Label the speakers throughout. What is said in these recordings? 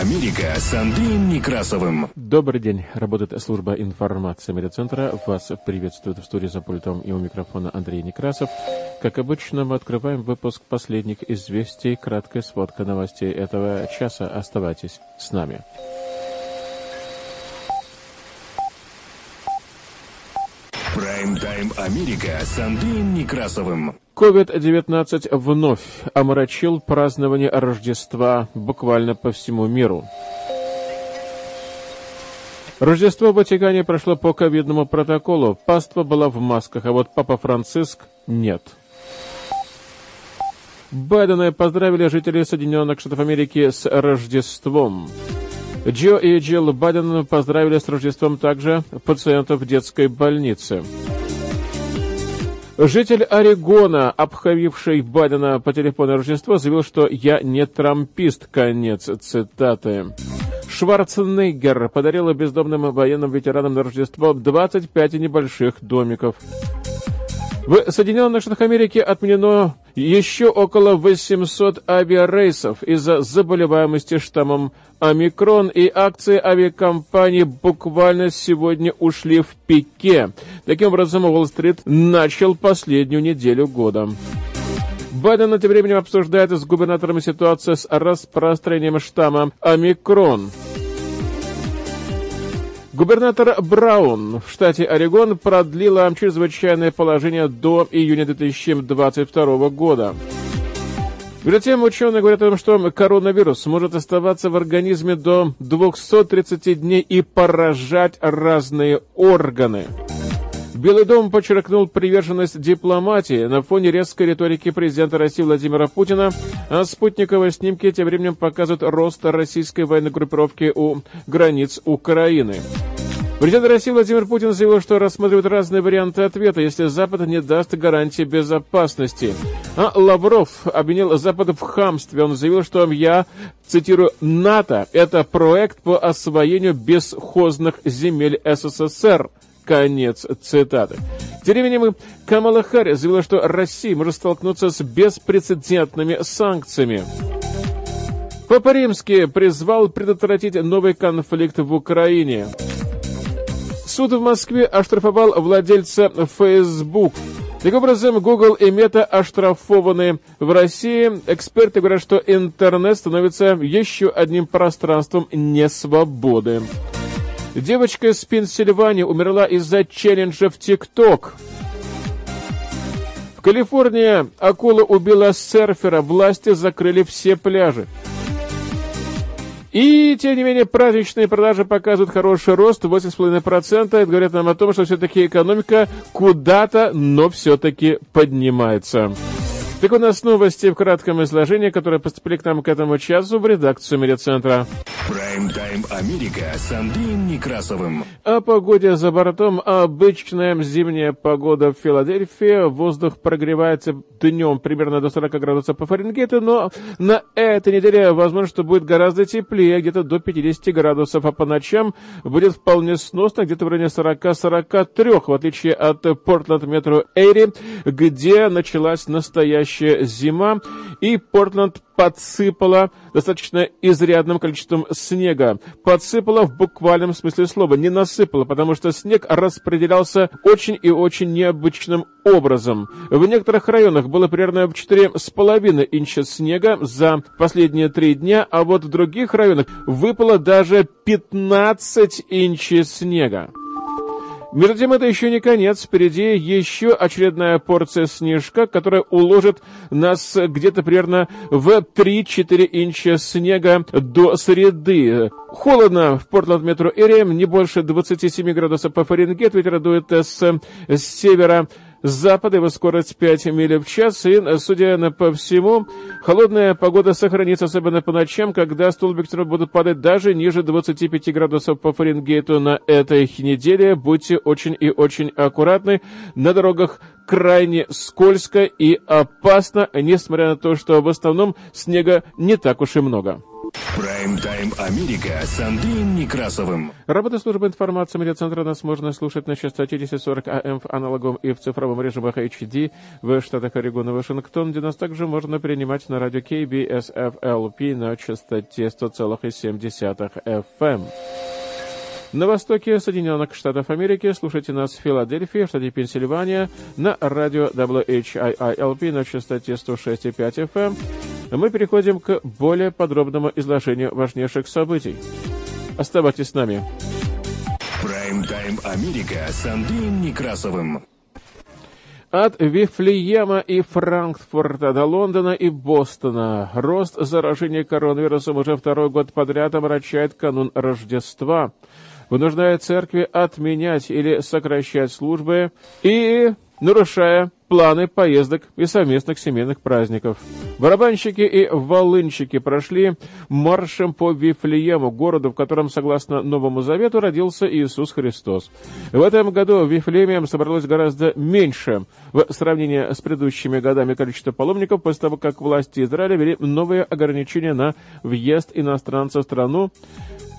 Speaker 1: Америка с Андреем Некрасовым.
Speaker 2: Добрый день. Работает служба информации медиацентра. Вас приветствует в студии за пультом и у микрофона Андрей Некрасов. Как обычно, мы открываем выпуск последних известий. Краткая сводка новостей этого часа. Оставайтесь с нами.
Speaker 1: Прайм-тайм Америка с Андреем Некрасовым.
Speaker 2: COVID-19 вновь омрачил празднование Рождества буквально по всему миру. Рождество в Ватикане прошло по ковидному протоколу. Паства была в масках, а вот Папа Франциск нет. Байдена поздравили жителей Соединенных Штатов Америки с Рождеством. Джо и Джилл Байден поздравили с Рождеством также пациентов детской больницы. Житель Орегона, обхавивший Байдена по телефону Рождества, заявил, что «я не трампист». Конец цитаты. Шварценеггер подарил бездомным военным ветеранам на Рождество 25 небольших домиков. В Соединенных Штатах Америки отменено еще около 800 авиарейсов из-за заболеваемости штаммом омикрон, и акции авиакомпаний буквально сегодня ушли в пике. Таким образом, Уолл-стрит начал последнюю неделю года. Байден тем временем обсуждает с губернаторами ситуацию с распространением штамма омикрон. Губернатор Браун в штате Орегон продлила чрезвычайное положение до июня 2022 года. Между тем, ученые говорят о том, что коронавирус может оставаться в организме до 230 дней и поражать разные органы. Белый дом подчеркнул приверженность дипломатии на фоне резкой риторики президента России Владимира Путина, а спутниковые снимки тем временем показывают рост российской военной группировки у границ Украины. Президент России Владимир Путин заявил, что рассматривает разные варианты ответа, если Запад не даст гарантии безопасности. А Лавров обвинил Запад в хамстве. Он заявил, что я, цитирую, «НАТО – это проект по освоению бесхозных земель СССР». Конец цитаты. Тем временем Камала Харрис заявила, что Россия может столкнуться с беспрецедентными санкциями. Папа Римский призвал предотвратить новый конфликт в Украине. Суд в Москве оштрафовал владельца Facebook. Таким образом, Google и Meta оштрафованы в России. Эксперты говорят, что интернет становится еще одним пространством несвободы. Девочка из Пенсильвании умерла из-за челленджа в ТикТок. В Калифорнии акула убила серфера, власти закрыли все пляжи. И, тем не менее, праздничные продажи показывают хороший рост, 8,5%. Это говорит нам о том, что все-таки экономика куда-то, но все-таки поднимается. Так у нас новости в кратком изложении, которые поступили к нам к этому часу в редакцию медиацентра.
Speaker 1: Прайм-тайм Америка с Андреем Некрасовым.
Speaker 2: О погоде за бортом. Обычная зимняя погода в Филадельфии. Воздух прогревается днем примерно до 40 градусов по Фаренгейту, но на этой неделе возможно, что будет гораздо теплее, где-то до 50 градусов, а по ночам будет вполне сносно, где-то в районе 40-43, в отличие от Портленд Метро Эйри, где началась настоящая настоящая зима, и Портленд подсыпала достаточно изрядным количеством снега. Подсыпала в буквальном смысле слова, не насыпала, потому что снег распределялся очень и очень необычным образом. В некоторых районах было примерно 4,5 инча снега за последние три дня, а вот в других районах выпало даже 15 инчей снега. Между тем, это еще не конец. Впереди еще очередная порция снежка, которая уложит нас где-то примерно в 3-4 инча снега до среды. Холодно в Портленд метро Эри, не больше 27 градусов по Фаренгейту. Ветер дует с севера с запада его скорость 5 миль в час, и, судя по всему, холодная погода сохранится, особенно по ночам, когда столбик термометра будут падать даже ниже 25 градусов по Фаренгейту на этой неделе. Будьте очень и очень аккуратны. На дорогах крайне скользко и опасно, несмотря на то, что в основном снега не так уж и много.
Speaker 1: Прайм-тайм Америка с Андреем Некрасовым.
Speaker 2: Работа службы информации медиацентра нас можно слушать на частоте 1040 АМ в аналоговом и в цифровом режимах HD в штатах Орегон и Вашингтон, где нас также можно принимать на радио KBSFLP на частоте 100,7 FM. На востоке Соединенных Штатов Америки слушайте нас в Филадельфии, штате Пенсильвания, на радио WHIILP на частоте 106,5 FM. Мы переходим к более подробному изложению важнейших событий. Оставайтесь с нами.
Speaker 1: Прайм-тайм Америка с Андреем Некрасовым.
Speaker 2: От Вифлеема и Франкфурта до Лондона и Бостона рост заражения коронавирусом уже второй год подряд омрачает канун Рождества – вынуждая церкви отменять или сокращать службы и нарушая планы поездок и совместных семейных праздников. Барабанщики и волынщики прошли маршем по Вифлеему, городу, в котором, согласно Новому Завету, родился Иисус Христос. В этом году в Вифлееме собралось гораздо меньше в сравнении с предыдущими годами количество паломников после того, как власти Израиля ввели новые ограничения на въезд иностранцев в страну,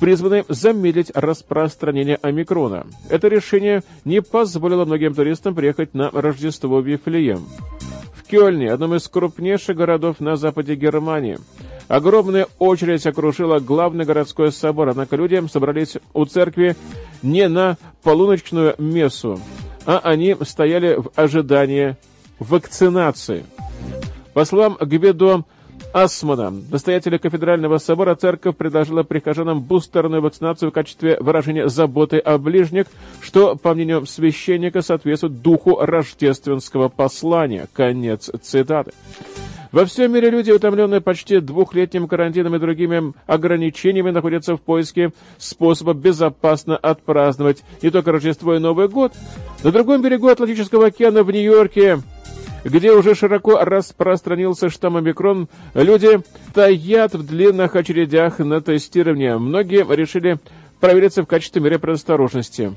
Speaker 2: призваны замедлить распространение омикрона. Это решение не позволило многим туристам приехать на Рождество в Вифлеем. В Кёльне, одном из крупнейших городов на западе Германии, огромная очередь окружила главный городской собор, однако люди собрались у церкви не на полуночную мессу, а они стояли в ожидании вакцинации. По словам Гведо Асмана, настоятеля кафедрального собора, церковь предложила прихожанам бустерную вакцинацию в качестве выражения заботы о ближних, что, по мнению священника, соответствует духу рождественского послания. Конец цитаты. Во всем мире люди, утомленные почти двухлетним карантином и другими ограничениями, находятся в поиске способа безопасно отпраздновать не только Рождество и Новый год. На другом берегу Атлантического океана в Нью-Йорке где уже широко распространился штамм омикрон, люди стоят в длинных очередях на тестирование. Многие решили провериться в качестве меры предосторожности.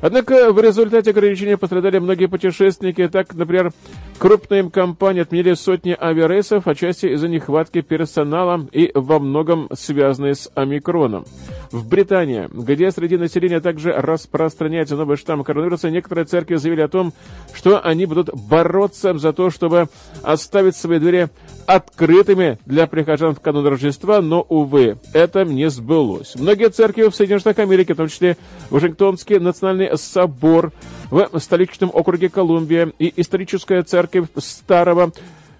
Speaker 2: Однако в результате ограничения пострадали многие путешественники. Так, например, крупные компании отменили сотни авиарейсов, отчасти из-за нехватки персонала и во многом связанные с омикроном. В Британии, где среди населения также распространяется новый штамм коронавируса, некоторые церкви заявили о том, что они будут бороться за то, чтобы оставить свои двери открытыми для прихожан в канун Рождества, но, увы, это не сбылось. Многие церкви в Соединенных Штатах Америки, в том числе Вашингтонский национальный собор в столичном округе Колумбия и историческая церковь Старого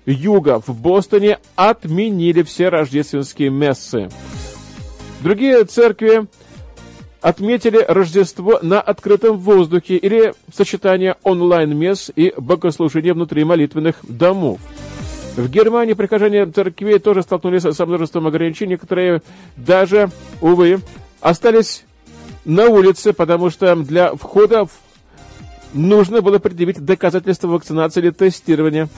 Speaker 2: Юга в Бостоне отменили все рождественские мессы. Другие церкви отметили Рождество на открытом воздухе или сочетание онлайн-месс и богослужения внутри молитвенных домов. В Германии прихожане церквей тоже столкнулись со множеством ограничений. Некоторые даже, увы, остались на улице, потому что для входа нужно было предъявить доказательство вакцинации или тестирования.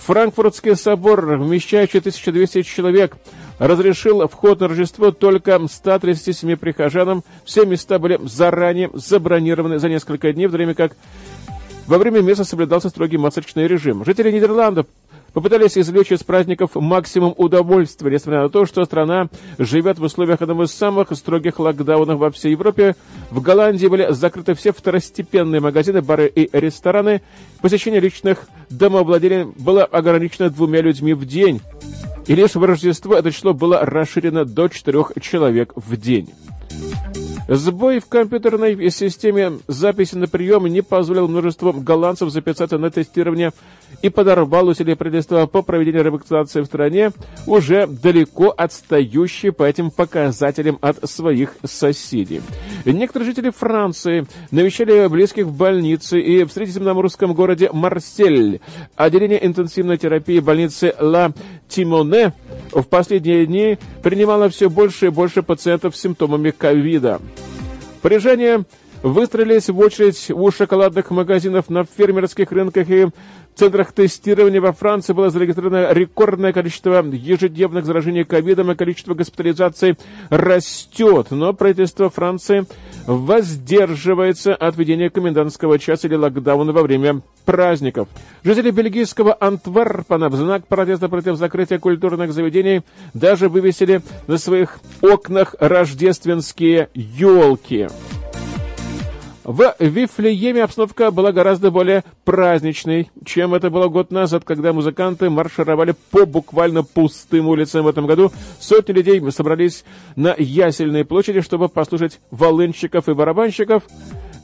Speaker 2: Франкфуртский собор, вмещающий 1200 человек, разрешил вход на Рождество только 137 прихожанам. Все места были заранее забронированы за несколько дней, в то время как во время месяца соблюдался строгий масочный режим. Жители Нидерландов попытались извлечь из праздников максимум удовольствия, несмотря на то, что страна живет в условиях одного из самых строгих локдаунов во всей Европе. В Голландии были закрыты все второстепенные магазины, бары и рестораны. Посещение личных домовладений было ограничено двумя людьми в день. И лишь в Рождество это число было расширено до четырех человек в день. Сбой в компьютерной системе записи на прием не позволил множеству голландцев записаться на тестирование и подорвал усилия правительства по проведению ревакцинации в стране, уже далеко отстающие по этим показателям от своих соседей. Некоторые жители Франции навещали близких в больнице и в средиземноморском городе Марсель. Отделение интенсивной терапии больницы Ла Тимоне в последние дни принимало все больше и больше пациентов с симптомами ковида. Парижане выстроились в очередь у шоколадных магазинов на фермерских рынках и в центрах тестирования во Франции было зарегистрировано рекордное количество ежедневных заражений ковидом, и количество госпитализаций растет. Но правительство Франции воздерживается от введения комендантского часа или локдауна во время праздников. Жители бельгийского Антверпена в знак протеста против закрытия культурных заведений даже вывесили на своих окнах рождественские елки. В Вифлееме обстановка была гораздо более праздничной, чем это было год назад, когда музыканты маршировали по буквально пустым улицам. В этом году сотни людей собрались на Ясельной площади, чтобы послушать волынщиков и барабанщиков.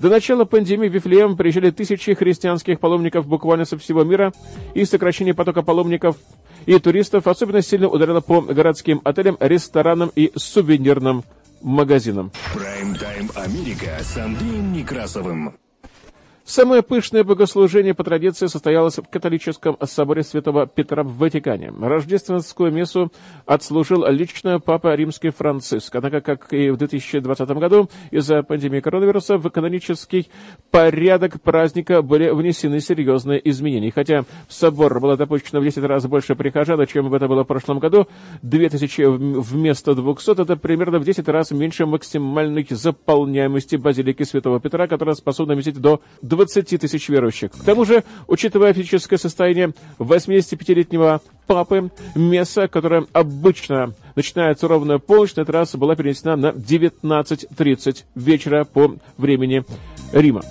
Speaker 2: До начала пандемии в Вифлеем приезжали тысячи христианских паломников буквально со всего мира, и сокращение потока паломников и туристов особенно сильно ударило по городским отелям, ресторанам и сувенирным магазинам.
Speaker 1: Прайм-тайм Америка с Андреем Некрасовым.
Speaker 2: Самое пышное богослужение по традиции состоялось в католическом соборе Святого Петра в Ватикане. Рождественскую мессу отслужил лично Папа Римский Франциск. Однако, как и в 2020 году, из-за пандемии коронавируса в канонический порядок праздника были внесены серьезные изменения. Хотя в собор было допущено в 10 раз больше прихожан, чем это было в прошлом году, 2000 вместо 200, это примерно в 10 раз меньше максимальной заполняемости базилики Святого Петра, которая способна вместить до 20 тысяч верующих. К тому же, учитывая физическое состояние 85-летнего папы, месса, которая обычно начинается ровно полночь, на этот раз была перенесена на 19.30 вечера по времени Рима.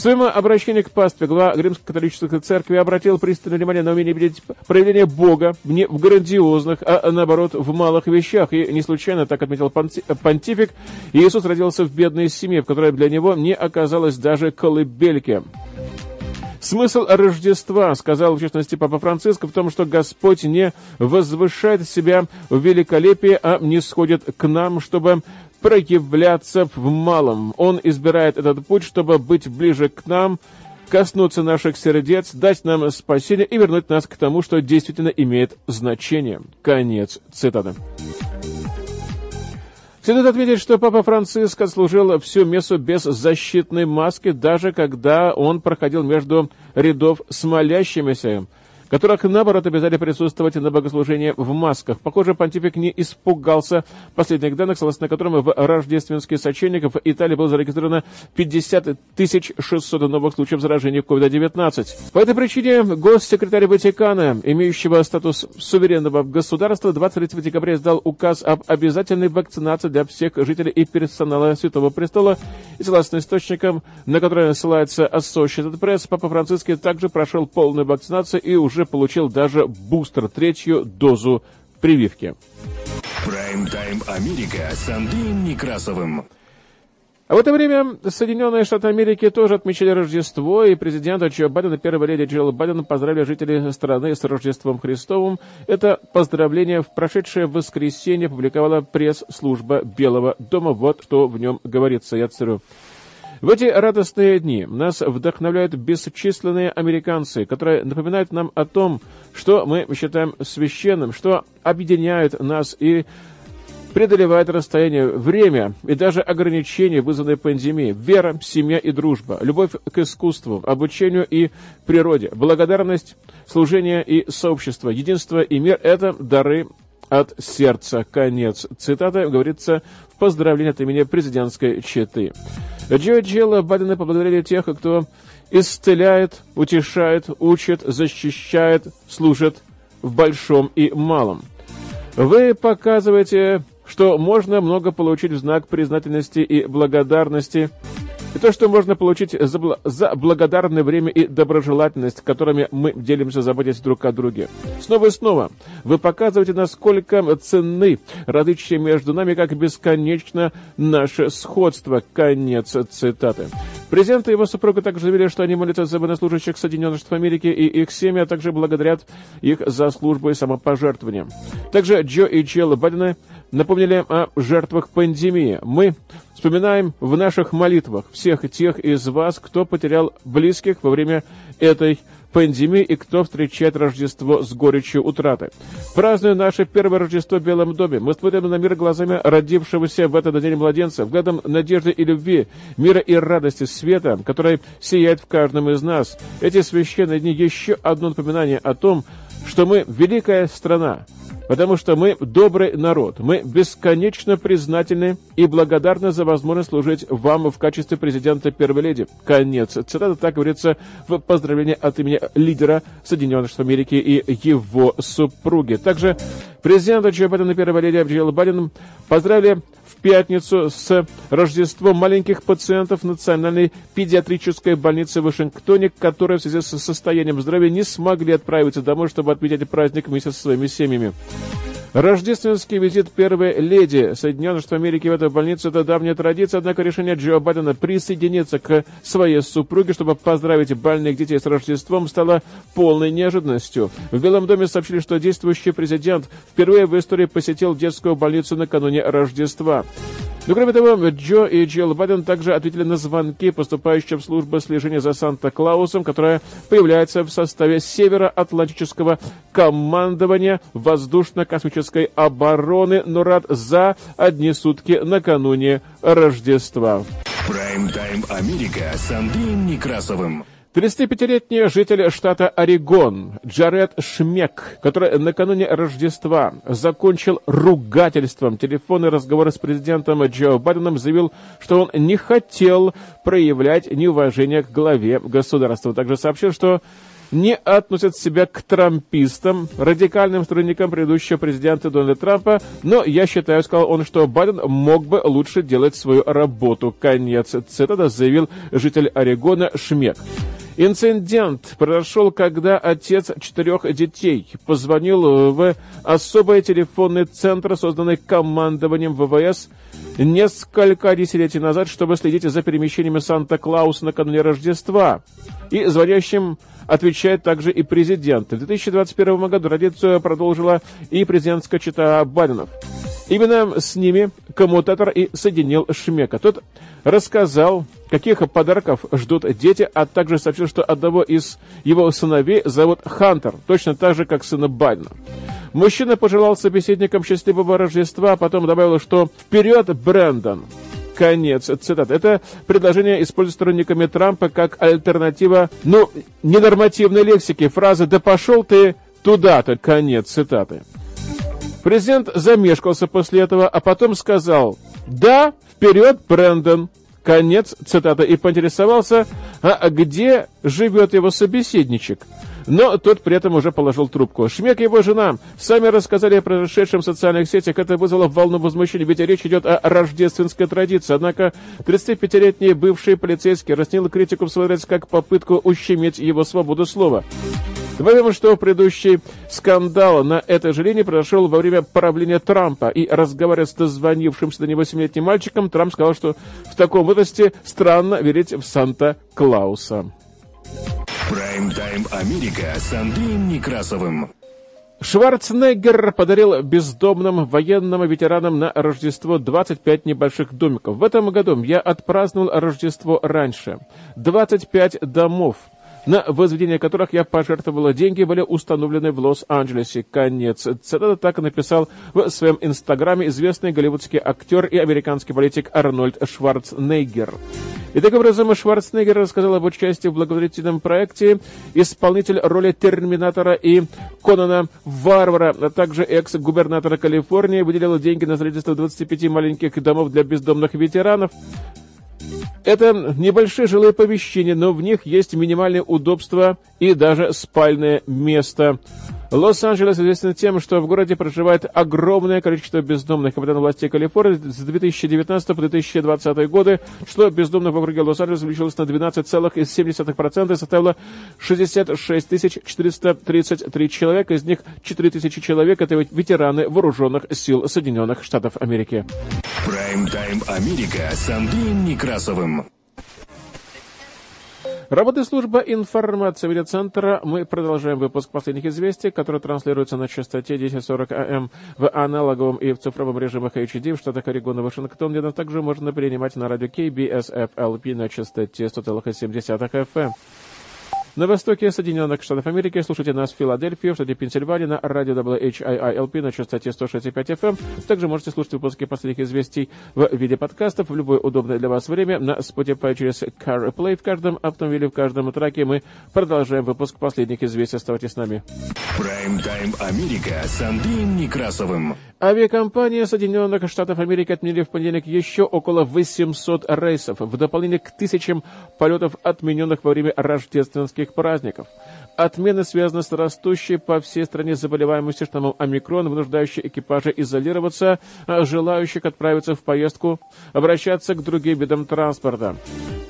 Speaker 2: В своем обращении к пастве глава Римской католической церкви обратил пристальное внимание на умение видеть проявление Бога не в грандиозных, а наоборот в малых вещах. И не случайно, так отметил понтифик, Иисус родился в бедной семье, в которой для него не оказалось даже колыбельки. Смысл Рождества, сказал в частности Папа Франциск, в том, что Господь не возвышает себя в великолепии, а не сходит к нам, чтобы проявляться в малом. Он избирает этот путь, чтобы быть ближе к нам, коснуться наших сердец, дать нам спасение и вернуть нас к тому, что действительно имеет значение. Конец цитаты. Следует отметить, что Папа Франциск отслужил всю мессу без защитной маски, даже когда он проходил между рядов с молящимися которых, наоборот, обязали присутствовать на богослужении в масках. Похоже, понтифик не испугался последних данных, согласно которым в рождественский сочельник в Италии было зарегистрировано 50 600 новых случаев заражения COVID-19. По этой причине госсекретарь Ватикана, имеющего статус суверенного государства, 23 декабря издал указ об обязательной вакцинации для всех жителей и персонала Святого Престола. И согласно источникам, на которые ссылается Associated Press, Папа Франциский также прошел полную вакцинацию и уже уже получил даже бустер, третью дозу прививки.
Speaker 1: Прайм-тайм Америка с Андреем Некрасовым.
Speaker 2: А в это время Соединенные Штаты Америки тоже отмечали Рождество, и президент Джо Байден и первая леди Джилл Байден поздравили жителей страны с Рождеством Христовым. Это поздравление в прошедшее воскресенье публиковала пресс-служба Белого дома. Вот что в нем говорится, я цитирую. В эти радостные дни нас вдохновляют бесчисленные американцы, которые напоминают нам о том, что мы считаем священным, что объединяет нас и преодолевает расстояние, время и даже ограничения, вызванные пандемией, вера, семья и дружба, любовь к искусству, обучению и природе, благодарность, служение и сообщество, единство и мир – это дары от сердца. Конец цитаты говорится в поздравлении от имени президентской четы. Джо и Джилл Байдена поблагодарили тех, кто исцеляет, утешает, учит, защищает, служит в большом и малом. Вы показываете, что можно много получить в знак признательности и благодарности и то, что можно получить за, бл- за благодарное время и доброжелательность, которыми мы делимся, заботясь друг о друге. Снова и снова вы показываете, насколько ценны различия между нами, как бесконечно наше сходство. Конец цитаты. Президент и его супруга также заявили, что они молятся за военнослужащих Соединенных Штатов Америки и их семьи, а также благодарят их за службу и самопожертвование. Также Джо и Джилл Байдена напомнили о жертвах пандемии. Мы вспоминаем в наших молитвах всех тех из вас, кто потерял близких во время этой пандемии и кто встречает Рождество с горечью утраты. Празднуя наше первое Рождество в Белом доме, мы смотрим на мир глазами родившегося в этот день младенца, взглядом надежды и любви, мира и радости, света, который сияет в каждом из нас. Эти священные дни еще одно напоминание о том, что мы великая страна, потому что мы добрый народ. Мы бесконечно признательны и благодарны за возможность служить вам в качестве президента Первой Леди. Конец. Цитата так говорится в поздравлении от имени лидера Соединенных Штатов Америки и его супруги. Также президента Джо Байдена и Первой Леди Джилл Байден поздравили пятницу с Рождеством маленьких пациентов Национальной педиатрической больницы в Вашингтоне, которые в связи с состоянием здоровья не смогли отправиться домой, чтобы отметить праздник вместе со своими семьями. Рождественский визит первой леди Соединенных Штатов Америки в эту больницу – это давняя традиция, однако решение Джо Байдена присоединиться к своей супруге, чтобы поздравить больных детей с Рождеством, стало полной неожиданностью. В Белом доме сообщили, что действующий президент впервые в истории посетил детскую больницу накануне Рождества. Но кроме того, Джо и Джилл Байден также ответили на звонки, поступающие в службу слежения за Санта-Клаусом, которая появляется в составе Североатлантического командования воздушно-космической обороны НОРАД за одни сутки накануне Рождества.
Speaker 1: Прайм-тайм Америка с Андреем Некрасовым.
Speaker 2: 35-летний житель штата Орегон Джаред Шмек, который накануне Рождества закончил ругательством телефонный разговор с президентом Джо Байденом, заявил, что он не хотел проявлять неуважение к главе государства. Также сообщил, что не относят себя к трампистам, радикальным сторонникам предыдущего президента Дональда Трампа, но я считаю, сказал он, что Байден мог бы лучше делать свою работу. Конец цитата заявил житель Орегона Шмек. Инцидент произошел, когда отец четырех детей позвонил в особый телефонный центр, созданный командованием ВВС несколько десятилетий назад, чтобы следить за перемещениями Санта-Клауса накануне Рождества. И звонящим отвечает также и президент. В 2021 году традицию продолжила и президентская чита Байденов. Именно с ними коммутатор и соединил Шмека. Тот рассказал, каких подарков ждут дети, а также сообщил, что одного из его сыновей зовут Хантер, точно так же, как сына Байдена. Мужчина пожелал собеседникам счастливого Рождества, а потом добавил, что «Вперед, Брэндон!» Конец цитаты. Это предложение используют сторонниками Трампа как альтернатива, ну, ненормативной лексики. Фразы «да пошел ты туда-то». Конец цитаты. Президент замешкался после этого, а потом сказал «Да, вперед, Брэндон!» Конец цитаты. И поинтересовался, а где живет его собеседничек. Но тот при этом уже положил трубку. Шмек и его жена сами рассказали о произошедшем в социальных сетях. Это вызвало волну возмущения, ведь речь идет о рождественской традиции. Однако 35-летний бывший полицейский расценил критику в свой адрес как попытку ущемить его свободу слова. Добавим, что предыдущий скандал на этой же линии произошел во время правления Трампа. И разговаривая с дозвонившимся до него 7-летним мальчиком, Трамп сказал, что в таком возрасте странно верить в Санта-Клауса.
Speaker 1: Прайм-тайм Америка с Андреем Некрасовым.
Speaker 2: Шварценеггер подарил бездомным военным ветеранам на Рождество 25 небольших домиков. В этом году я отпраздновал Рождество раньше. 25 домов на возведение которых я пожертвовала деньги, были установлены в Лос-Анджелесе. Конец. Цитата так и написал в своем инстаграме известный голливудский актер и американский политик Арнольд Шварценеггер. И таким образом Шварценеггер рассказал об участии в благотворительном проекте исполнитель роли Терминатора и Конана Варвара, а также экс-губернатора Калифорнии выделил деньги на строительство 25 маленьких домов для бездомных ветеранов. Это небольшие жилые помещения, но в них есть минимальные удобства и даже спальное место. Лос-Анджелес известен тем, что в городе проживает огромное количество бездомных. Капитан властей Калифорнии с 2019 по 2020 годы число бездомных в округе Лос-Анджелес увеличилось на 12,7% и составило 66 433 человека. Из них 4 тысячи человек – это ветераны вооруженных сил Соединенных Штатов Америки.
Speaker 1: Прайм-тайм Америка с Андреем Некрасовым.
Speaker 2: Работает служба информации медиацентра. Мы продолжаем выпуск последних известий, которые транслируются на частоте 1040 АМ в аналоговом и в цифровом режимах HD в штатах Орегон и Вашингтон, где нас также можно принимать на радио KBSFLP на частоте 100,7 FM. На востоке Соединенных Штатов Америки слушайте нас в Филадельфии, в штате Пенсильвания на радио WHIILP на частоте 165 FM. Также можете слушать выпуски последних известий в виде подкастов в любое удобное для вас время на Spotify через CarPlay в каждом автомобиле, в каждом траке. Мы продолжаем выпуск последних известий. Оставайтесь с нами.
Speaker 1: Прайм-тайм Америка с Андреем Некрасовым.
Speaker 2: Авиакомпания Соединенных Штатов Америки отменили в понедельник еще около 800 рейсов, в дополнение к тысячам полетов, отмененных во время рождественских праздников. Отмены связаны с растущей по всей стране заболеваемостью штаммом омикрон, вынуждающей экипажи изолироваться, а желающих отправиться в поездку, обращаться к другим видам транспорта.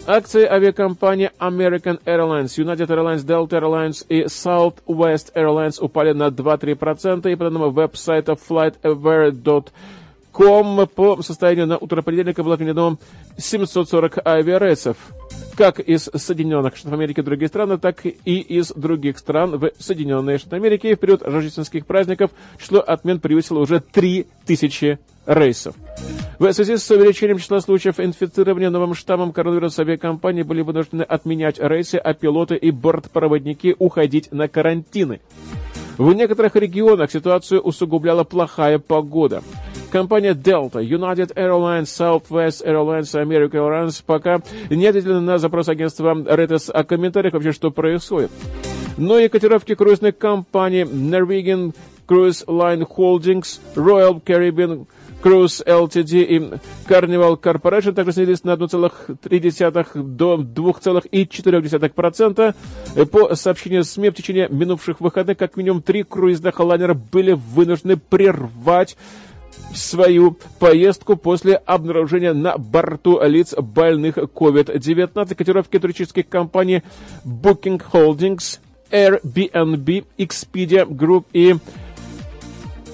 Speaker 2: Акции авиакомпаний American Airlines, United Airlines, Delta Airlines и Southwest Airlines упали на 2-3% и по данным веб-сайта flightaware.com по состоянию на утро понедельника было отменено 740 авиарейсов как из Соединенных Штатов Америки и других стран, так и из других стран в Соединенные Штаты Америки. В период рождественских праздников число отмен превысило уже 3000 рейсов. В связи с увеличением числа случаев инфицирования новым штаммом коронавируса авиакомпании были вынуждены отменять рейсы, а пилоты и бортпроводники уходить на карантины. В некоторых регионах ситуацию усугубляла плохая погода. Компания Delta, United Airlines, Southwest Airlines, American Airlines пока не ответили на запрос агентства Reuters о комментариях вообще, что происходит. Но и котировки круизных компаний Norwegian Cruise Line Holdings, Royal Caribbean Cruise Ltd и Carnival Corporation также снизились на 1,3 до 2,4%. По сообщению СМИ, в течение минувших выходных как минимум три круизных лайнера были вынуждены прервать свою поездку после обнаружения на борту лиц больных COVID-19. Котировки туристических компаний Booking Holdings, Airbnb, Expedia Group и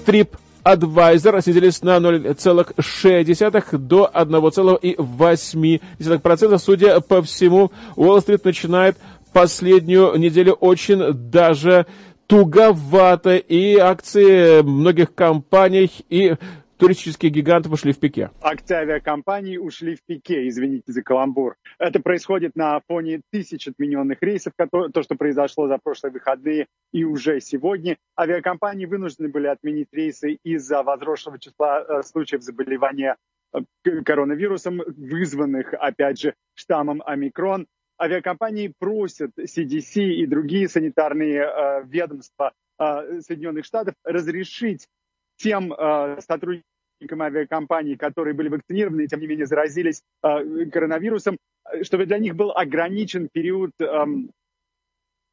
Speaker 2: Trip Advisor снизились на 0,6 до 1,8%. Судя по всему, Уолл-стрит начинает последнюю неделю очень даже туговато, и акции многих компаний и туристические гиганты ушли в пике.
Speaker 3: Акции авиакомпаний ушли в пике, извините за каламбур. Это происходит на фоне тысяч отмененных рейсов, то, что произошло за прошлые выходные и уже сегодня. Авиакомпании вынуждены были отменить рейсы из-за возросшего числа э, случаев заболевания э, коронавирусом, вызванных, опять же, штаммом омикрон. Авиакомпании просят CDC и другие санитарные э, ведомства э, Соединенных Штатов разрешить тем э, сотрудникам авиакомпаний, которые были вакцинированы и тем не менее заразились э, коронавирусом, чтобы для них был ограничен период э,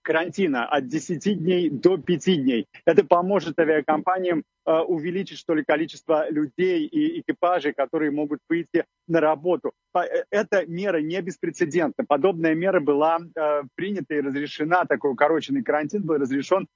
Speaker 3: карантина от 10 дней до 5 дней. Это поможет авиакомпаниям э, увеличить, что ли, количество людей и экипажей, которые могут выйти на работу. Э, эта мера не беспрецедентна. Подобная мера была э, принята и разрешена, такой укороченный карантин был разрешен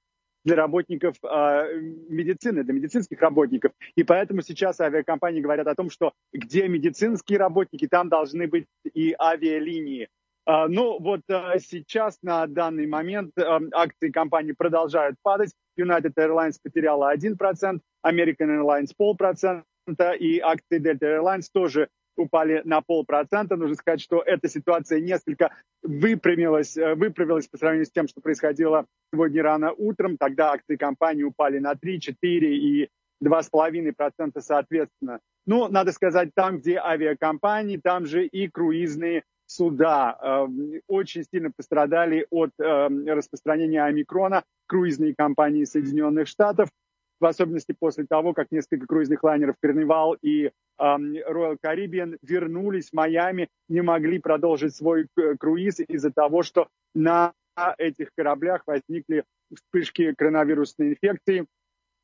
Speaker 3: для работников э, медицины, для медицинских работников. И поэтому сейчас авиакомпании говорят о том, что где медицинские работники, там должны быть и авиалинии. Э, ну вот э, сейчас на данный момент э, акции компании продолжают падать. United Airlines потеряла 1%, American Airlines полпроцента, и акции Delta Airlines тоже упали на полпроцента. Нужно сказать, что эта ситуация несколько выпрямилась, э, выправилась по сравнению с тем, что происходило сегодня рано утром. Тогда акции компании упали на 3, 4 и 2,5% соответственно. Ну, надо сказать, там, где авиакомпании, там же и круизные суда э, очень сильно пострадали от э, распространения омикрона. Круизные компании Соединенных Штатов в особенности после того, как несколько круизных лайнеров Carnival и Royal Caribbean вернулись в Майами, не могли продолжить свой э, круиз из-за того, что на этих кораблях возникли вспышки коронавирусной инфекции.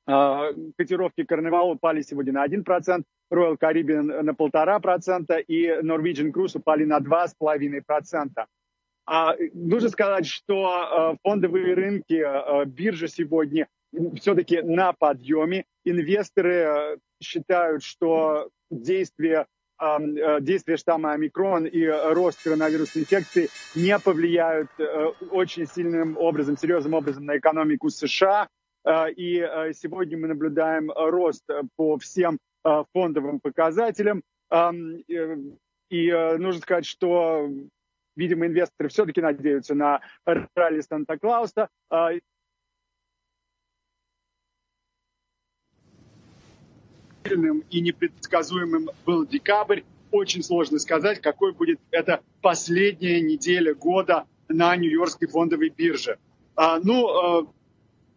Speaker 3: А, котировки Carnival упали сегодня на 1%, Royal Caribbean на 1,5% и Norwegian Cruise упали на 2,5%. А, нужно сказать, что а, фондовые рынки, а, биржа сегодня все-таки на подъеме. Инвесторы считают, что действие э, действия штамма омикрон и рост коронавирусной инфекции не повлияют э, очень сильным образом, серьезным образом на экономику США. Э, и сегодня мы наблюдаем рост по всем фондовым показателям. И нужно сказать, что видимо, инвесторы все-таки надеются на ралли Санта-Клауса. А, и непредсказуемым был декабрь. Очень сложно сказать, какой будет это последняя неделя года на Нью-Йоркской фондовой бирже. А, ну, а,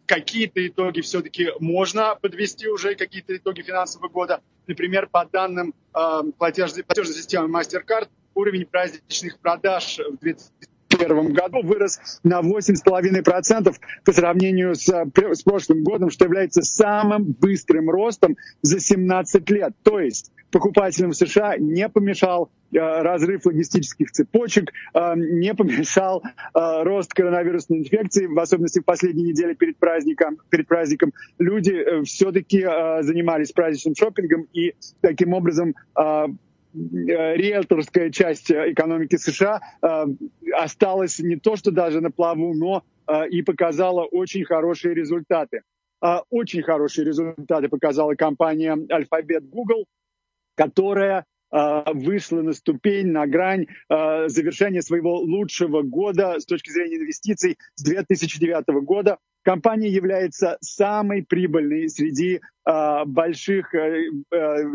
Speaker 3: какие-то итоги все-таки можно подвести уже, какие-то итоги финансового года. Например, по данным а, платежной, платежной системы MasterCard, уровень праздничных продаж в 2021 году вырос на 8,5% по сравнению с, с прошлым годом, что является самым быстрым ростом за 17 лет. То есть покупателям в США не помешал э, разрыв логистических цепочек, э, не помешал э, рост коронавирусной инфекции, в особенности в последние недели перед праздником. Перед праздником люди все-таки занимались праздничным шопингом и таким образом риэлторская часть экономики США осталась не то что даже на плаву, но и показала очень хорошие результаты. Очень хорошие результаты показала компания Alphabet Google которая вышла на ступень, на грань э, завершения своего лучшего года с точки зрения инвестиций с 2009 года. Компания является самой прибыльной среди э, больших э,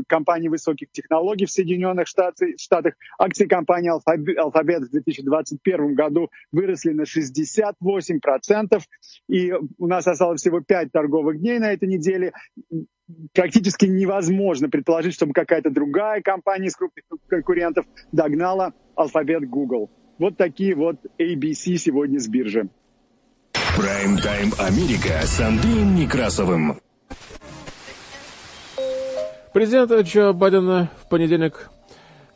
Speaker 3: компаний высоких технологий в Соединенных Штатах. Акции компании Alphabet в 2021 году выросли на 68%. И у нас осталось всего 5 торговых дней на этой неделе практически невозможно предположить, чтобы какая-то другая компания из крупных конкурентов догнала алфабет Google. Вот такие вот ABC сегодня с биржи.
Speaker 1: Прайм-тайм Америка с Андреем Некрасовым.
Speaker 2: Президент Джо Байден в понедельник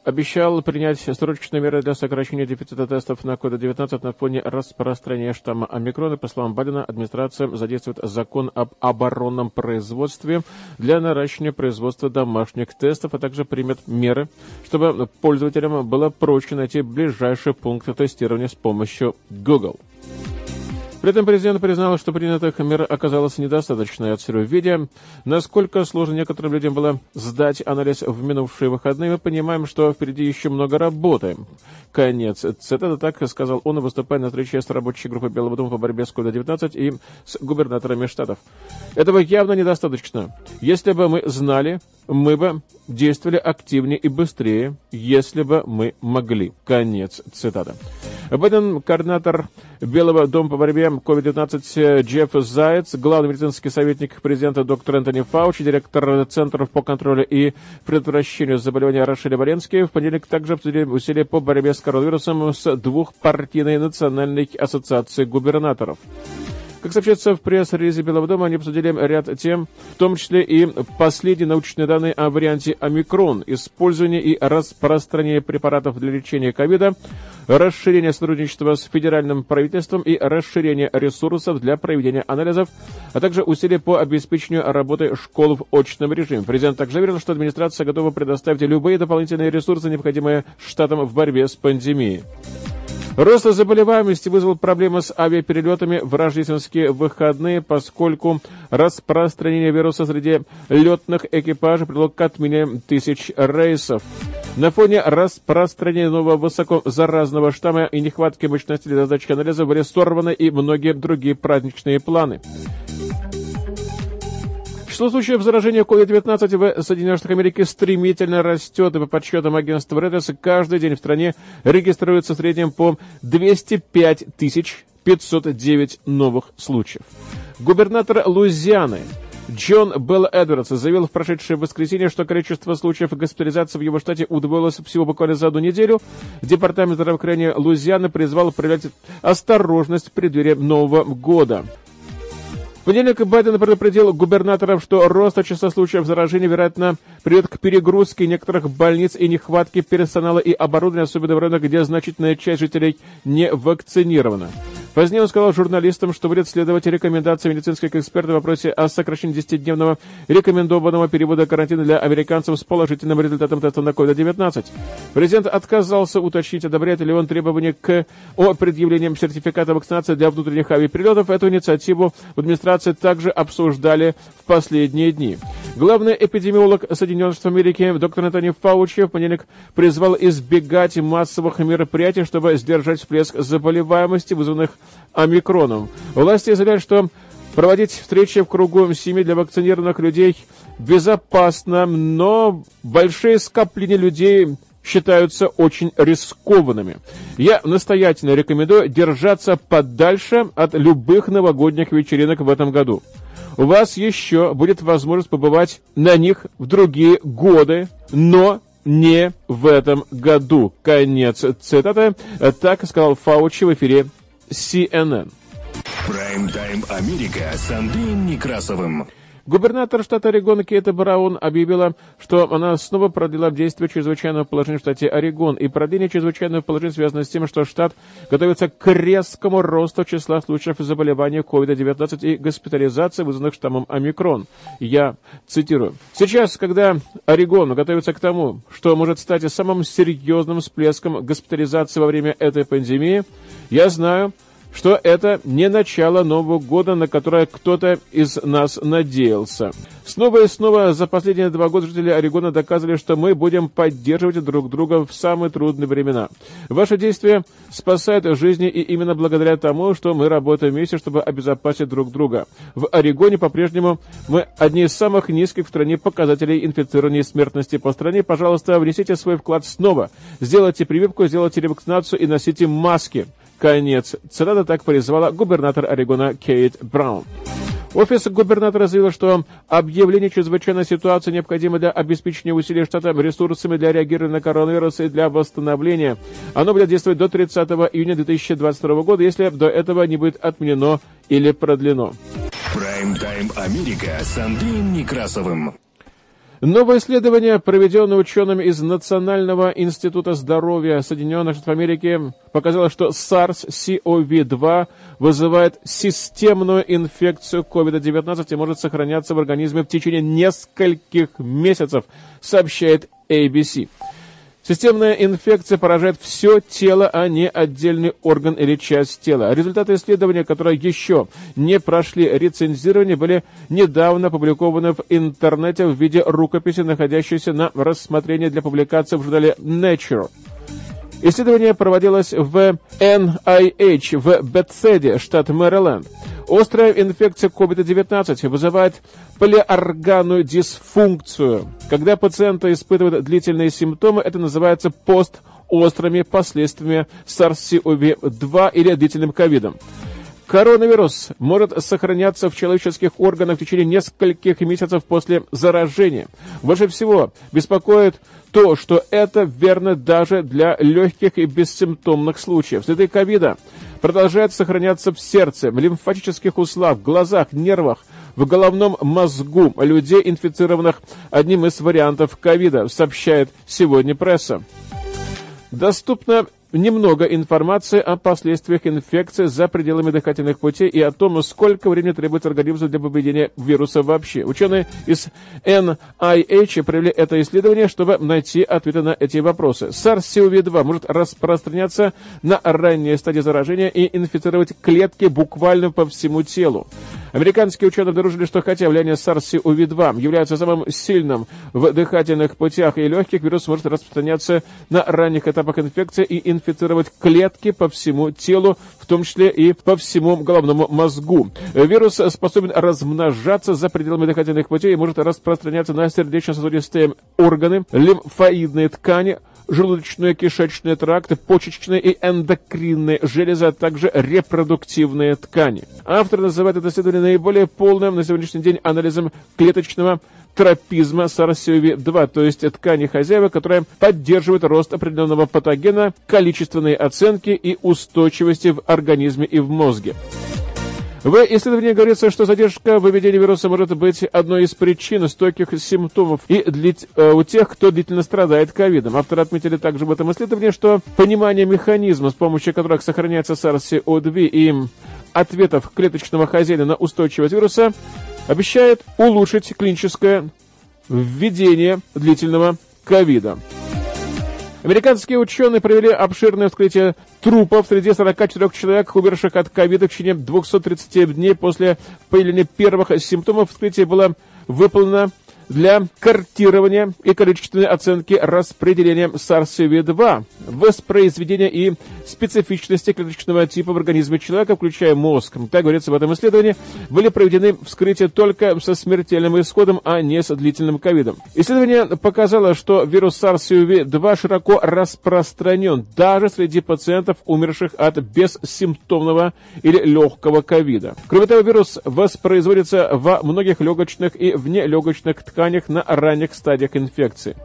Speaker 2: обещал принять срочные меры для сокращения дефицита тестов на COVID-19 на фоне распространения штамма омикрона. По словам Байдена, администрация задействует закон об оборонном производстве для наращивания производства домашних тестов, а также примет меры, чтобы пользователям было проще найти ближайший пункт тестирования с помощью Google. При этом президент признал, что принятых мер оказалось недостаточно. Отсюда насколько сложно некоторым людям было сдать анализ в минувшие выходные, мы понимаем, что впереди еще много работы. Конец цитата, так сказал он, выступая на встрече с рабочей группой Белого дома по борьбе с COVID-19 и с губернаторами штатов. Этого явно недостаточно. Если бы мы знали, мы бы действовали активнее и быстрее, если бы мы могли. Конец цитаты. Байден, координатор Белого дома по борьбе COVID-19 Джефф Заяц, главный медицинский советник президента доктор Энтони Фаучи, директор Центров по контролю и предотвращению заболевания Рашиля Валенский в понедельник также обсудили усилия по борьбе с коронавирусом с двухпартийной национальной ассоциацией губернаторов. Как сообщается в пресс-релизе Белого дома, они обсудили ряд тем, в том числе и последние научные данные о варианте омикрон, использование и распространение препаратов для лечения ковида, расширение сотрудничества с федеральным правительством и расширение ресурсов для проведения анализов, а также усилия по обеспечению работы школ в очном режиме. Президент также заверил, что администрация готова предоставить любые дополнительные ресурсы, необходимые штатам в борьбе с пандемией. Рост заболеваемости вызвал проблемы с авиаперелетами в рождественские выходные, поскольку распространение вируса среди летных экипажей привело к отмене тысяч рейсов. На фоне распространения нового высокозаразного штамма и нехватки мощности для сдачи анализа были сорваны и многие другие праздничные планы. Число случаев заражения COVID-19 в Соединенных Штатах Америки стремительно растет, и по подсчетам агентства Reuters каждый день в стране регистрируется в среднем по 205 509 новых случаев. Губернатор Луизианы Джон Белл Эдвардс заявил в прошедшее воскресенье, что количество случаев госпитализации в его штате удвоилось всего буквально за одну неделю. Департамент здравоохранения Луизианы призвал проявлять осторожность в преддверии Нового года понедельник Байден предупредил губернаторов, что рост числа случаев заражения, вероятно, приведет к перегрузке некоторых больниц и нехватке персонала и оборудования, особенно в районах, где значительная часть жителей не вакцинирована. Позднее он сказал журналистам, что будет следовать рекомендации медицинских экспертов в вопросе о сокращении 10-дневного рекомендованного перевода карантина для американцев с положительным результатом теста на COVID-19. Президент отказался уточнить, одобряет ли он требования к о предъявлении сертификата вакцинации для внутренних авиаперелетов. Эту инициативу в администрации также обсуждали в последние дни. Главный эпидемиолог Соединенных Штатов Америки доктор Антони Фаучи в понедельник призвал избегать массовых мероприятий, чтобы сдержать всплеск заболеваемости, вызванных омикроном. Власти заявляют, что проводить встречи в кругу семьи для вакцинированных людей безопасно, но большие скопления людей считаются очень рискованными. Я настоятельно рекомендую держаться подальше от любых новогодних вечеринок в этом году. У вас еще будет возможность побывать на них в другие годы, но не в этом году. Конец цитаты. Так сказал Фаучи в эфире CNN.
Speaker 1: Прайм-тайм Америка с Андреем Некрасовым.
Speaker 2: Губернатор штата Орегон Кейта Браун объявила, что она снова продлила действие чрезвычайного положения в штате Орегон. И продление чрезвычайного положения связано с тем, что штат готовится к резкому росту числа случаев заболевания COVID-19 и госпитализации, вызванных штаммом омикрон. Я цитирую. Сейчас, когда Орегон готовится к тому, что может стать самым серьезным всплеском госпитализации во время этой пандемии, я знаю, что это не начало Нового года, на которое кто-то из нас надеялся. Снова и снова за последние два года жители Орегона доказывали, что мы будем поддерживать друг друга в самые трудные времена. Ваши действия спасают жизни, и именно благодаря тому, что мы работаем вместе, чтобы обезопасить друг друга. В Орегоне по-прежнему мы одни из самых низких в стране показателей инфицирования и смертности по стране. Пожалуйста, внесите свой вклад снова. Сделайте прививку, сделайте ревакцинацию и носите маски. Конец цитаты так призвала губернатор Орегона Кейт Браун. Офис губернатора заявил, что объявление чрезвычайной ситуации необходимо для обеспечения усилий штата ресурсами для реагирования на коронавирус и для восстановления. Оно будет действовать до 30 июня 2022 года, если до этого не будет отменено или продлено.
Speaker 1: Прайм-тайм Америка с Андреем Некрасовым.
Speaker 2: Новое исследование, проведенное учеными из Национального института здоровья Соединенных Штатов Америки, показало, что SARS-CoV-2 вызывает системную инфекцию COVID-19 и может сохраняться в организме в течение нескольких месяцев, сообщает ABC. Системная инфекция поражает все тело, а не отдельный орган или часть тела. Результаты исследования, которые еще не прошли рецензирование, были недавно опубликованы в интернете в виде рукописи, находящейся на рассмотрении для публикации в журнале Nature. Исследование проводилось в NIH в Бетседе, штат Мэриленд. Острая инфекция COVID-19 вызывает полиорганную дисфункцию. Когда пациенты испытывают длительные симптомы, это называется постобострыми последствиями SARS-CoV-2 или длительным ковидом. Коронавирус может сохраняться в человеческих органах в течение нескольких месяцев после заражения. Больше всего беспокоит то, что это верно даже для легких и бессимптомных случаев. Следы ковида продолжает сохраняться в сердце, в лимфатических узлах, в глазах, нервах, в головном мозгу людей, инфицированных одним из вариантов ковида, сообщает сегодня пресса. Доступно немного информации о последствиях инфекции за пределами дыхательных путей и о том, сколько времени требуется организму для победения вируса вообще. Ученые из NIH провели это исследование, чтобы найти ответы на эти вопросы. SARS-CoV-2 может распространяться на ранней стадии заражения и инфицировать клетки буквально по всему телу. Американские ученые обнаружили, что хотя влияние SARS-CoV-2 является самым сильным в дыхательных путях и легких, вирус может распространяться на ранних этапах инфекции и инфицировать клетки по всему телу, в том числе и по всему головному мозгу. Вирус способен размножаться за пределами дыхательных путей и может распространяться на сердечно-сосудистые органы, лимфоидные ткани, желудочно-кишечные тракты, почечные и эндокринные железы, а также репродуктивные ткани. Автор называет это исследование наиболее полным на сегодняшний день анализом клеточного тропизма SARS-CoV-2, то есть ткани хозяева, которая поддерживает рост определенного патогена, количественные оценки и устойчивости в организме и в мозге. В исследовании говорится, что задержка выведения вируса может быть одной из причин стойких симптомов и длить, э, у тех, кто длительно страдает ковидом. Авторы отметили также в этом исследовании, что понимание механизма, с помощью которых сохраняется SARS-CoV и ответов клеточного хозяина на устойчивость вируса, обещает улучшить клиническое введение длительного ковида. Американские ученые провели обширное вскрытие трупов среди 44 человек, умерших от ковида в течение 230 дней после появления первых симптомов. Вскрытие было выполнено для картирования и количественной оценки распределения SARS-CoV-2, воспроизведения и специфичности клеточного типа в организме человека, включая мозг. Так говорится в этом исследовании, были проведены вскрытия только со смертельным исходом, а не с длительным ковидом. Исследование показало, что вирус SARS-CoV-2 широко распространен даже среди пациентов, умерших от бессимптомного или легкого ковида. Кроме того, вирус воспроизводится во многих легочных и внелегочных тканях тканях на ранних стадиях инфекции.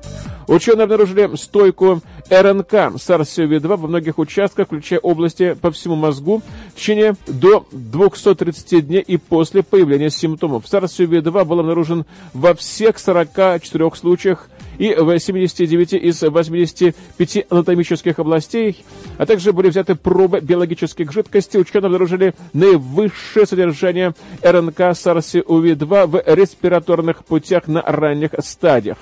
Speaker 2: Ученые обнаружили стойку РНК SARS-CoV-2 во многих участках, включая области по всему мозгу, в течение до 230 дней и после появления симптомов. SARS-CoV-2 был обнаружен во всех 44 случаях и в 79 из 85 анатомических областей, а также были взяты пробы биологических жидкостей. Ученые обнаружили наивысшее содержание РНК SARS-CoV-2 в респираторных путях на ранних стадиях.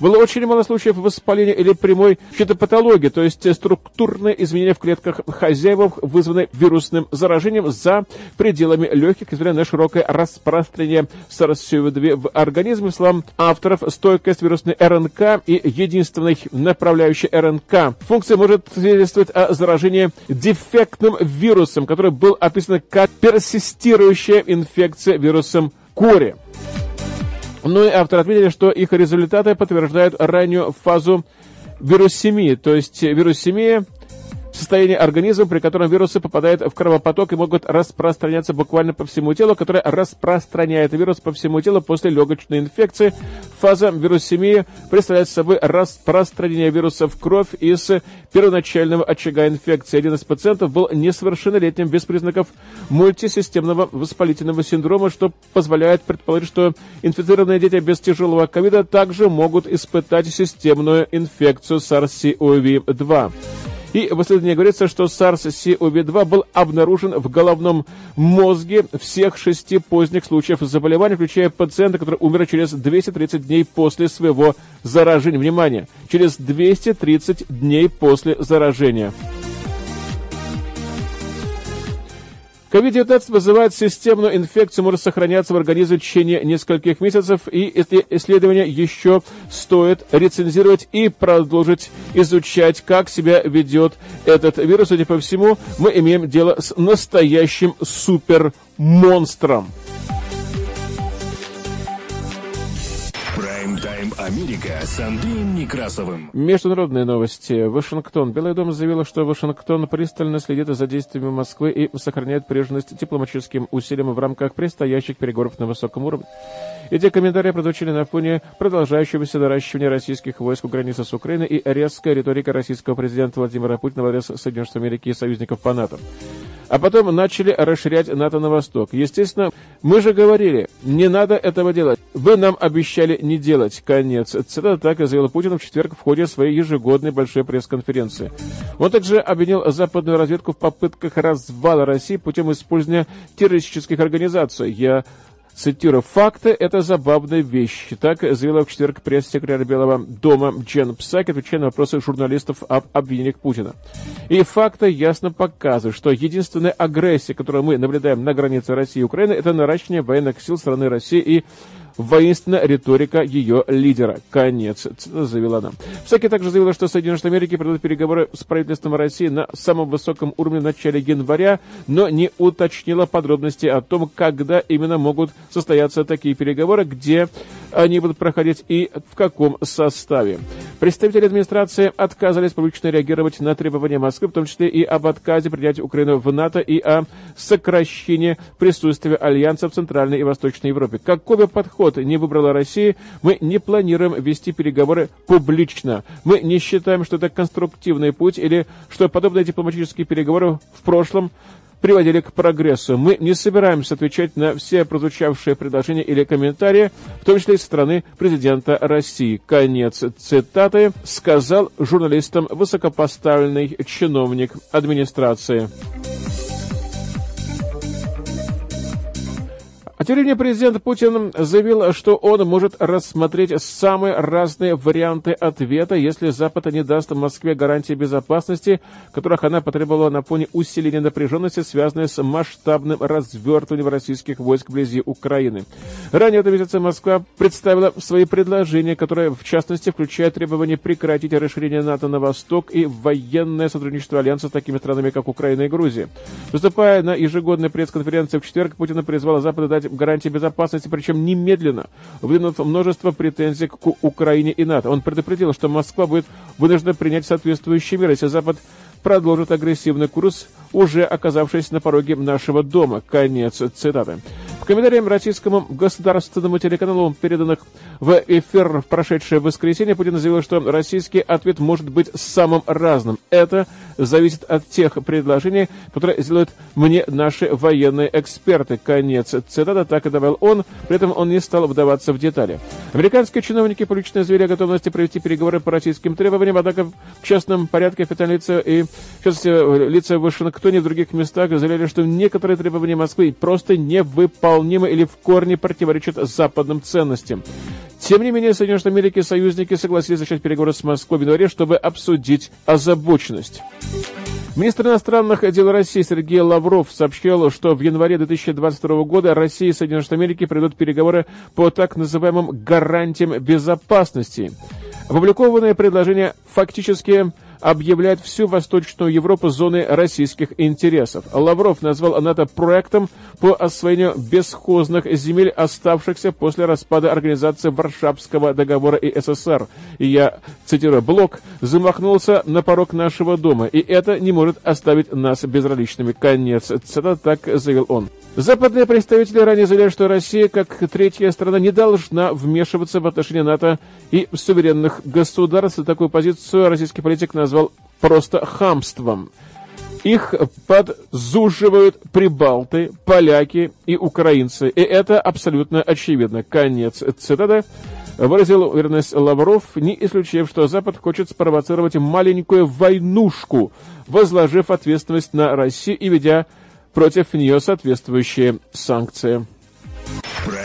Speaker 2: Было очень мало случаев воспаления или прямой фитопатологии, то есть структурные изменения в клетках хозяев, вызванные вирусным заражением за пределами легких, несмотря на широкое распространение SARS-CoV-2 в организме. Словам авторов, стойкость вирусной РНК и единственной направляющей РНК функция может свидетельствовать о заражении дефектным вирусом, который был описан как персистирующая инфекция вирусом кори. Ну и авторы отметили, что их результаты подтверждают раннюю фазу вирусемии, то есть вирусемия состояние организма, при котором вирусы попадают в кровопоток и могут распространяться буквально по всему телу, которое распространяет вирус по всему телу после легочной инфекции. Фаза вирусемии представляет собой распространение вируса в кровь из первоначального очага инфекции. Один из пациентов был несовершеннолетним без признаков мультисистемного воспалительного синдрома, что позволяет предположить, что инфицированные дети без тяжелого ковида также могут испытать системную инфекцию SARS-CoV-2. И в исследовании говорится, что SARS-CoV-2 был обнаружен в головном мозге всех шести поздних случаев заболевания, включая пациента, который умер через 230 дней после своего заражения. Внимание! Через 230 дней после заражения. COVID-19 вызывает системную инфекцию, может сохраняться в организме в течение нескольких месяцев, и эти исследования еще стоит рецензировать и продолжить изучать, как себя ведет этот вирус. Судя по всему, мы имеем дело с настоящим супермонстром.
Speaker 1: Америка с Андреем Некрасовым.
Speaker 2: Международные новости. Вашингтон. Белый дом заявил, что Вашингтон пристально следит за действиями Москвы и сохраняет прежность дипломатическим усилиям в рамках предстоящих переговоров на высоком уровне. Эти комментарии прозвучали на фоне продолжающегося наращивания российских войск у границы с Украиной и резкая риторика российского президента Владимира Путина в адрес Соединенных Штатов Америки и союзников по НАТО. А потом начали расширять НАТО на восток. Естественно, мы же говорили, не надо этого делать. Вы нам обещали не делать. Конец. Цитата так заявил Путин в четверг в ходе своей ежегодной большой пресс-конференции. Он также обвинил западную разведку в попытках развала России путем использования террористических организаций. Я Цитирую, «Факты – это забавная вещь», так заявила в четверг пресс-секретарь Белого дома Джен Псак, отвечая на вопросы журналистов об обвинениях Путина. И факты ясно показывают, что единственная агрессия, которую мы наблюдаем на границе России и Украины, это наращивание военных сил страны России и воинственная риторика ее лидера. Конец, заявила она. Всаки также заявила, что Соединенные Штаты Америки проведут переговоры с правительством России на самом высоком уровне в начале января, но не уточнила подробности о том, когда именно могут состояться такие переговоры, где они будут проходить и в каком составе. Представители администрации отказались публично реагировать на требования Москвы, в том числе и об отказе принять Украину в НАТО и о сокращении присутствия Альянса в Центральной и Восточной Европе. Какой бы подход не выбрала Россия, мы не планируем вести переговоры публично. Мы не считаем, что это конструктивный путь или что подобные дипломатические переговоры в прошлом приводили к прогрессу. Мы не собираемся отвечать на все прозвучавшие предложения или комментарии, в том числе и со стороны президента России. Конец цитаты сказал журналистам высокопоставленный чиновник администрации. А тем временем президент Путин заявил, что он может рассмотреть самые разные варианты ответа, если Запад не даст Москве гарантии безопасности, которых она потребовала на фоне усиления напряженности, связанной с масштабным развертыванием российских войск вблизи Украины. Ранее в месяце Москва представила свои предложения, которые, в частности, включают требование прекратить расширение НАТО на восток и военное сотрудничество Альянса с такими странами, как Украина и Грузия. Выступая на ежегодной пресс-конференции в четверг, Путин призвал Запада дать гарантии безопасности, причем немедленно, выдвинув множество претензий к Украине и НАТО. Он предупредил, что Москва будет вынуждена принять соответствующие меры, если Запад продолжит агрессивный курс, уже оказавшись на пороге нашего дома. Конец цитаты. В комментариям российскому государственному телеканалу, переданных в эфир в прошедшее воскресенье, Путин заявил, что российский ответ может быть самым разным. Это зависит от тех предложений, которые сделают мне наши военные эксперты. Конец цитата, так и добавил он. При этом он не стал вдаваться в детали. Американские чиновники публично заявили о готовности провести переговоры по российским требованиям, однако в частном порядке официальные и, в частности, лица в Вашингтоне и в других местах заявляли, что некоторые требования Москвы просто невыполнимы или в корне противоречат западным ценностям. Тем не менее, Соединенные Штаты Америки союзники согласились начать переговоры с Москвой в январе, чтобы обсудить озабоченность. Министр иностранных дел России Сергей Лавров сообщил, что в январе 2022 года Россия и Соединенные Штаты Америки придут переговоры по так называемым гарантиям безопасности. Опубликованное предложение фактически объявляет всю Восточную Европу зоной российских интересов. Лавров назвал НАТО проектом по освоению бесхозных земель, оставшихся после распада организации Варшавского договора и СССР. И я цитирую, «Блок замахнулся на порог нашего дома, и это не может оставить нас безразличными». Конец цитата, так заявил он. Западные представители ранее заявляли, что Россия, как третья страна, не должна вмешиваться в отношения НАТО и суверенных государств. Такую позицию российский политик назвал просто хамством. Их подзуживают прибалты, поляки и украинцы. И это абсолютно очевидно. Конец цитаты. Выразил уверенность Лавров, не исключив, что Запад хочет спровоцировать маленькую войнушку, возложив ответственность на Россию и ведя против нее соответствующие санкции.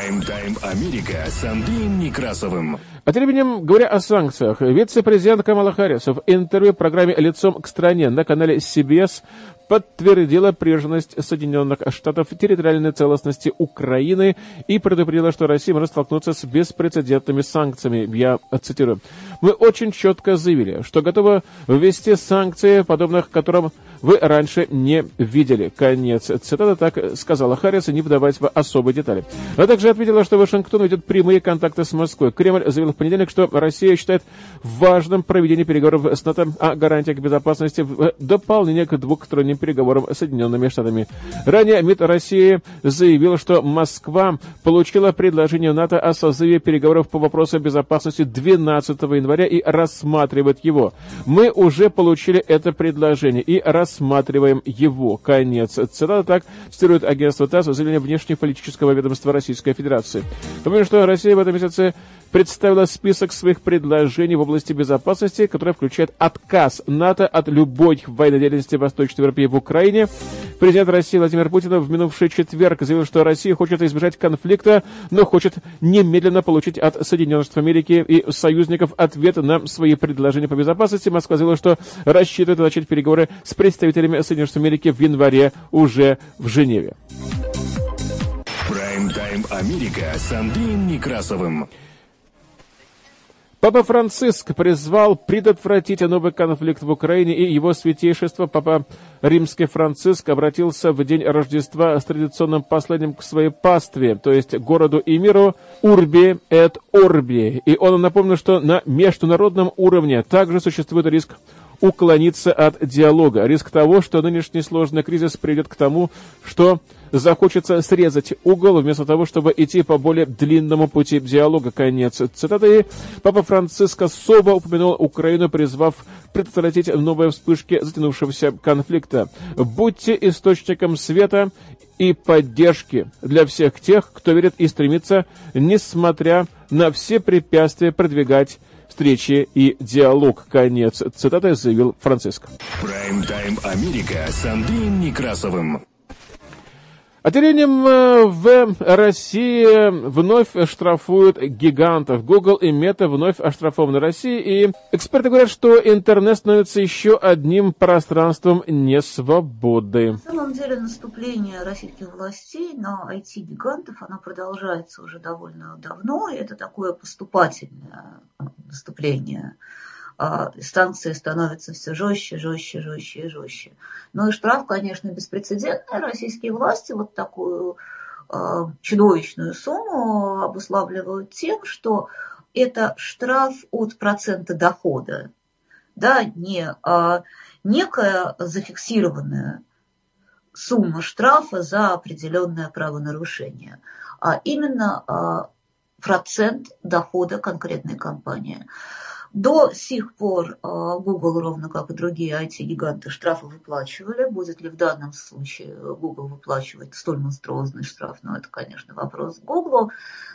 Speaker 1: Прайм-тайм Америка с Андреем Некрасовым.
Speaker 2: А тем временем, говоря о санкциях, вице-президент Камала Харрис в интервью программе «Лицом к стране» на канале CBS подтвердила приверженность Соединенных Штатов территориальной целостности Украины и предупредила, что Россия может столкнуться с беспрецедентными санкциями. Я цитирую. «Мы очень четко заявили, что готовы ввести санкции, подобных которым вы раньше не видели». Конец цитаты так сказала Харрис, не вдаваясь в особые детали. Она также отметила, что Вашингтон ведет прямые контакты с Москвой. Кремль заявил в понедельник, что Россия считает важным проведение переговоров с НАТО о гарантиях безопасности в дополнение к двухсторонним переговорам с Соединенными Штатами. Ранее МИД России заявил, что Москва получила предложение НАТО о созыве переговоров по вопросу безопасности 12 января и рассматривает его. Мы уже получили это предложение и рассматриваем его. Конец. Цитата так цитирует агентство ТАСС заявление внешнеполитического ведомства Российской Федерации. Напомню, что Россия в этом месяце представила список своих предложений в области безопасности, который включает отказ НАТО от любой военной деятельности в Восточной Европе и в Украине. Президент России Владимир Путин в минувший четверг заявил, что Россия хочет избежать конфликта, но хочет немедленно получить от Соединенных Штатов Америки и союзников ответ на свои предложения по безопасности. Москва заявила, что рассчитывает начать переговоры с представителями Соединенных Штатов Америки в январе уже в Женеве.
Speaker 1: Прайм-тайм Америка с Андреем Некрасовым.
Speaker 2: Папа Франциск призвал предотвратить новый конфликт в Украине, и его святейшество, Папа Римский Франциск, обратился в день Рождества с традиционным посланием к своей пастве, то есть городу и миру «Урби эт Орби». И он напомнил, что на международном уровне также существует риск уклониться от диалога. Риск того, что нынешний сложный кризис приведет к тому, что захочется срезать угол, вместо того, чтобы идти по более длинному пути диалога. Конец цитаты. Папа Франциско Соба упомянул Украину, призвав предотвратить новые вспышки затянувшегося конфликта. Будьте источником света и поддержки для всех тех, кто верит и стремится, несмотря на все препятствия, продвигать встречи и диалог. Конец цитаты заявил Франциско.
Speaker 1: Прайм-тайм Америка с Андреем Некрасовым.
Speaker 2: А временем э, в России вновь штрафуют гигантов. Google и Meta вновь оштрафованы России. И эксперты говорят, что интернет становится еще одним пространством несвободы.
Speaker 4: На самом деле наступление российских властей на IT-гигантов, оно продолжается уже довольно давно. И это такое поступательное наступление а, станции становятся все жестче, жестче, жестче и жестче. Ну и штраф, конечно, беспрецедентный. Российские власти вот такую а, чудовищную сумму обуславливают тем, что это штраф от процента дохода, да, не а некая зафиксированная сумма штрафа за определенное правонарушение, а именно а, процент дохода конкретной компании. До сих пор а, Google, ровно как и другие IT-гиганты, штрафы выплачивали. Будет ли в данном случае Google выплачивать столь монструозный штраф? Ну, это, конечно, вопрос Google.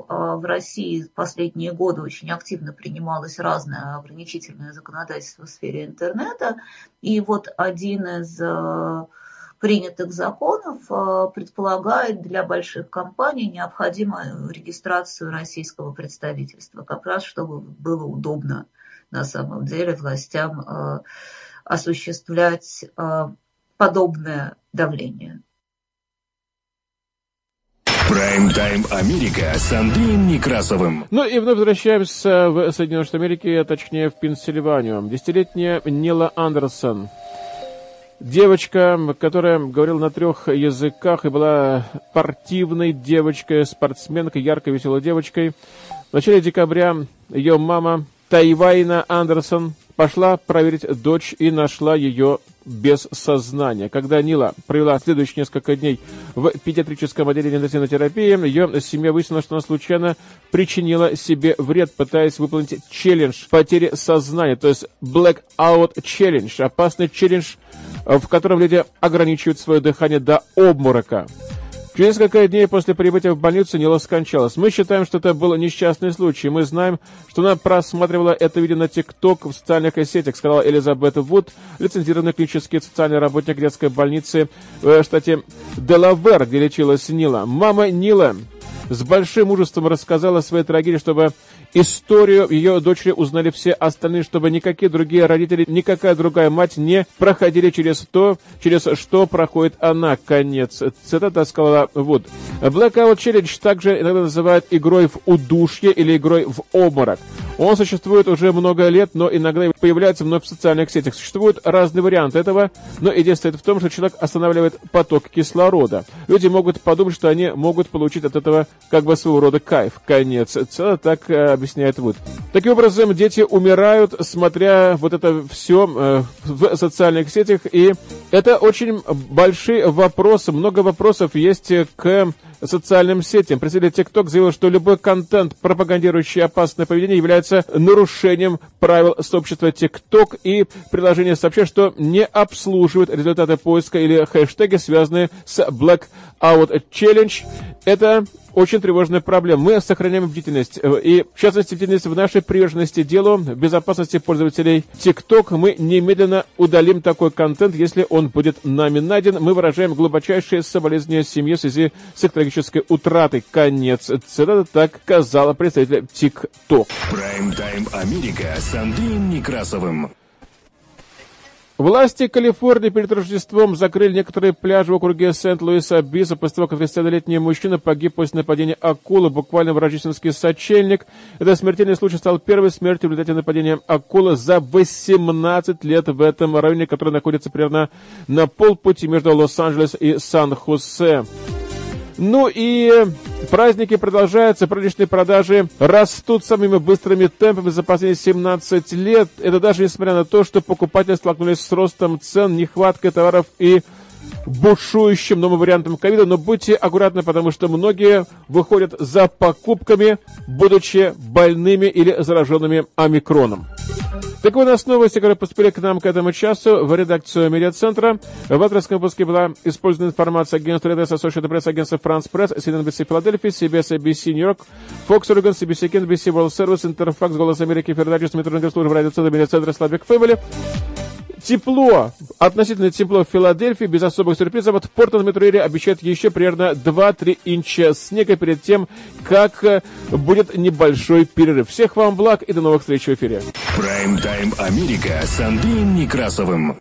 Speaker 4: А, в России в последние годы очень активно принималось разное ограничительное законодательство в сфере интернета. И вот один из а, принятых законов предполагает для больших компаний необходимую регистрацию российского представительства, как раз чтобы было удобно на самом деле властям э, осуществлять э, подобное давление.
Speaker 1: Прайм-тайм Америка с Андреем Некрасовым.
Speaker 2: Ну и вновь возвращаемся в Соединенные Штаты Америки, а точнее в Пенсильванию. Десятилетняя Нила Андерсон. Девочка, которая говорила на трех языках и была спортивной девочкой, спортсменкой, яркой, веселой девочкой. В начале декабря ее мама Тайвайна Андерсон пошла проверить дочь и нашла ее без сознания. Когда Нила провела следующие несколько дней в педиатрическом отделении интенсивной терапии, ее семья выяснила, что она случайно причинила себе вред, пытаясь выполнить челлендж потери сознания, то есть Blackout Challenge, опасный челлендж, в котором люди ограничивают свое дыхание до обморока. Через несколько дней после прибытия в больницу Нила скончалась. Мы считаем, что это был несчастный случай. Мы знаем, что она просматривала это видео на ТикТок в социальных сетях, сказала Элизабет Вуд, лицензированный клинический социальный работник детской больницы в штате Делавер, где лечилась Нила. Мама Нила с большим мужеством рассказала своей трагедии, чтобы историю ее дочери узнали все остальные, чтобы никакие другие родители, никакая другая мать не проходили через то, через что проходит она. Конец. Цитата сказала Вуд. Blackout Challenge также иногда называют игрой в удушье или игрой в обморок. Он существует уже много лет, но иногда появляется вновь в социальных сетях. Существуют разные варианты этого, но идея стоит в том, что человек останавливает поток кислорода. Люди могут подумать, что они могут получить от этого как бы своего рода кайф. Конец. Цитата так э, объясняет Вуд. Таким образом, дети умирают, смотря вот это все э, в социальных сетях, и это очень большой вопрос, много вопросов есть к социальным сетям. Представитель TikTok заявил, что любой контент, пропагандирующий опасное поведение, является нарушением правил сообщества TikTok, и приложение сообщает, что не обслуживает результаты поиска или хэштеги, связанные с Blackout Challenge. Это очень тревожная проблема. Мы сохраняем бдительность. Э, и, в частности, бдительность в нашей приверженности делу безопасности пользователей TikTok. Мы немедленно удалим такой контент, если он будет нами найден. Мы выражаем глубочайшие соболезнования семье в связи с экологической утратой. Конец цитаты так сказала представитель TikTok.
Speaker 1: Прайм-тайм Америка с Андреем Некрасовым.
Speaker 2: Власти Калифорнии перед Рождеством закрыли некоторые пляжи в округе Сент-Луис-Абиса после того, как 30-летний мужчина погиб после нападения акулы буквально в рождественский сочельник. Этот смертельный случай стал первой смертью в результате нападения акулы за 18 лет в этом районе, который находится примерно на полпути между Лос-Анджелес и Сан-Хосе. Ну и Праздники продолжаются, праздничные продажи растут самыми быстрыми темпами за последние 17 лет. Это даже несмотря на то, что покупатели столкнулись с ростом цен, нехваткой товаров и бушующим новым вариантом ковида, но будьте аккуратны, потому что многие выходят за покупками, будучи больными или зараженными омикроном. Так вот, у нас новости, которые поступили к нам к этому часу в редакцию медиацентра. В авторском выпуске была использована информация агентства Redes, Associated Press, агентства France Press, CNBC Филадельфия, CBS, ABC Нью-Йорк, Fox Oregon, CBC Kent, NBC World Service, Интерфакс, Голос Америки, Федеральность, Метрология служба радиоцентра, медиацентра, Славик Фэмили. Тепло, относительно тепло в Филадельфии, без особых сюрпризов. Вот в Портленд Метроэре обещают еще примерно 2-3 инча снега перед тем, как э, будет небольшой перерыв. Всех вам благ и до новых встреч в эфире.
Speaker 1: Прайм-тайм Америка с Андреем Некрасовым.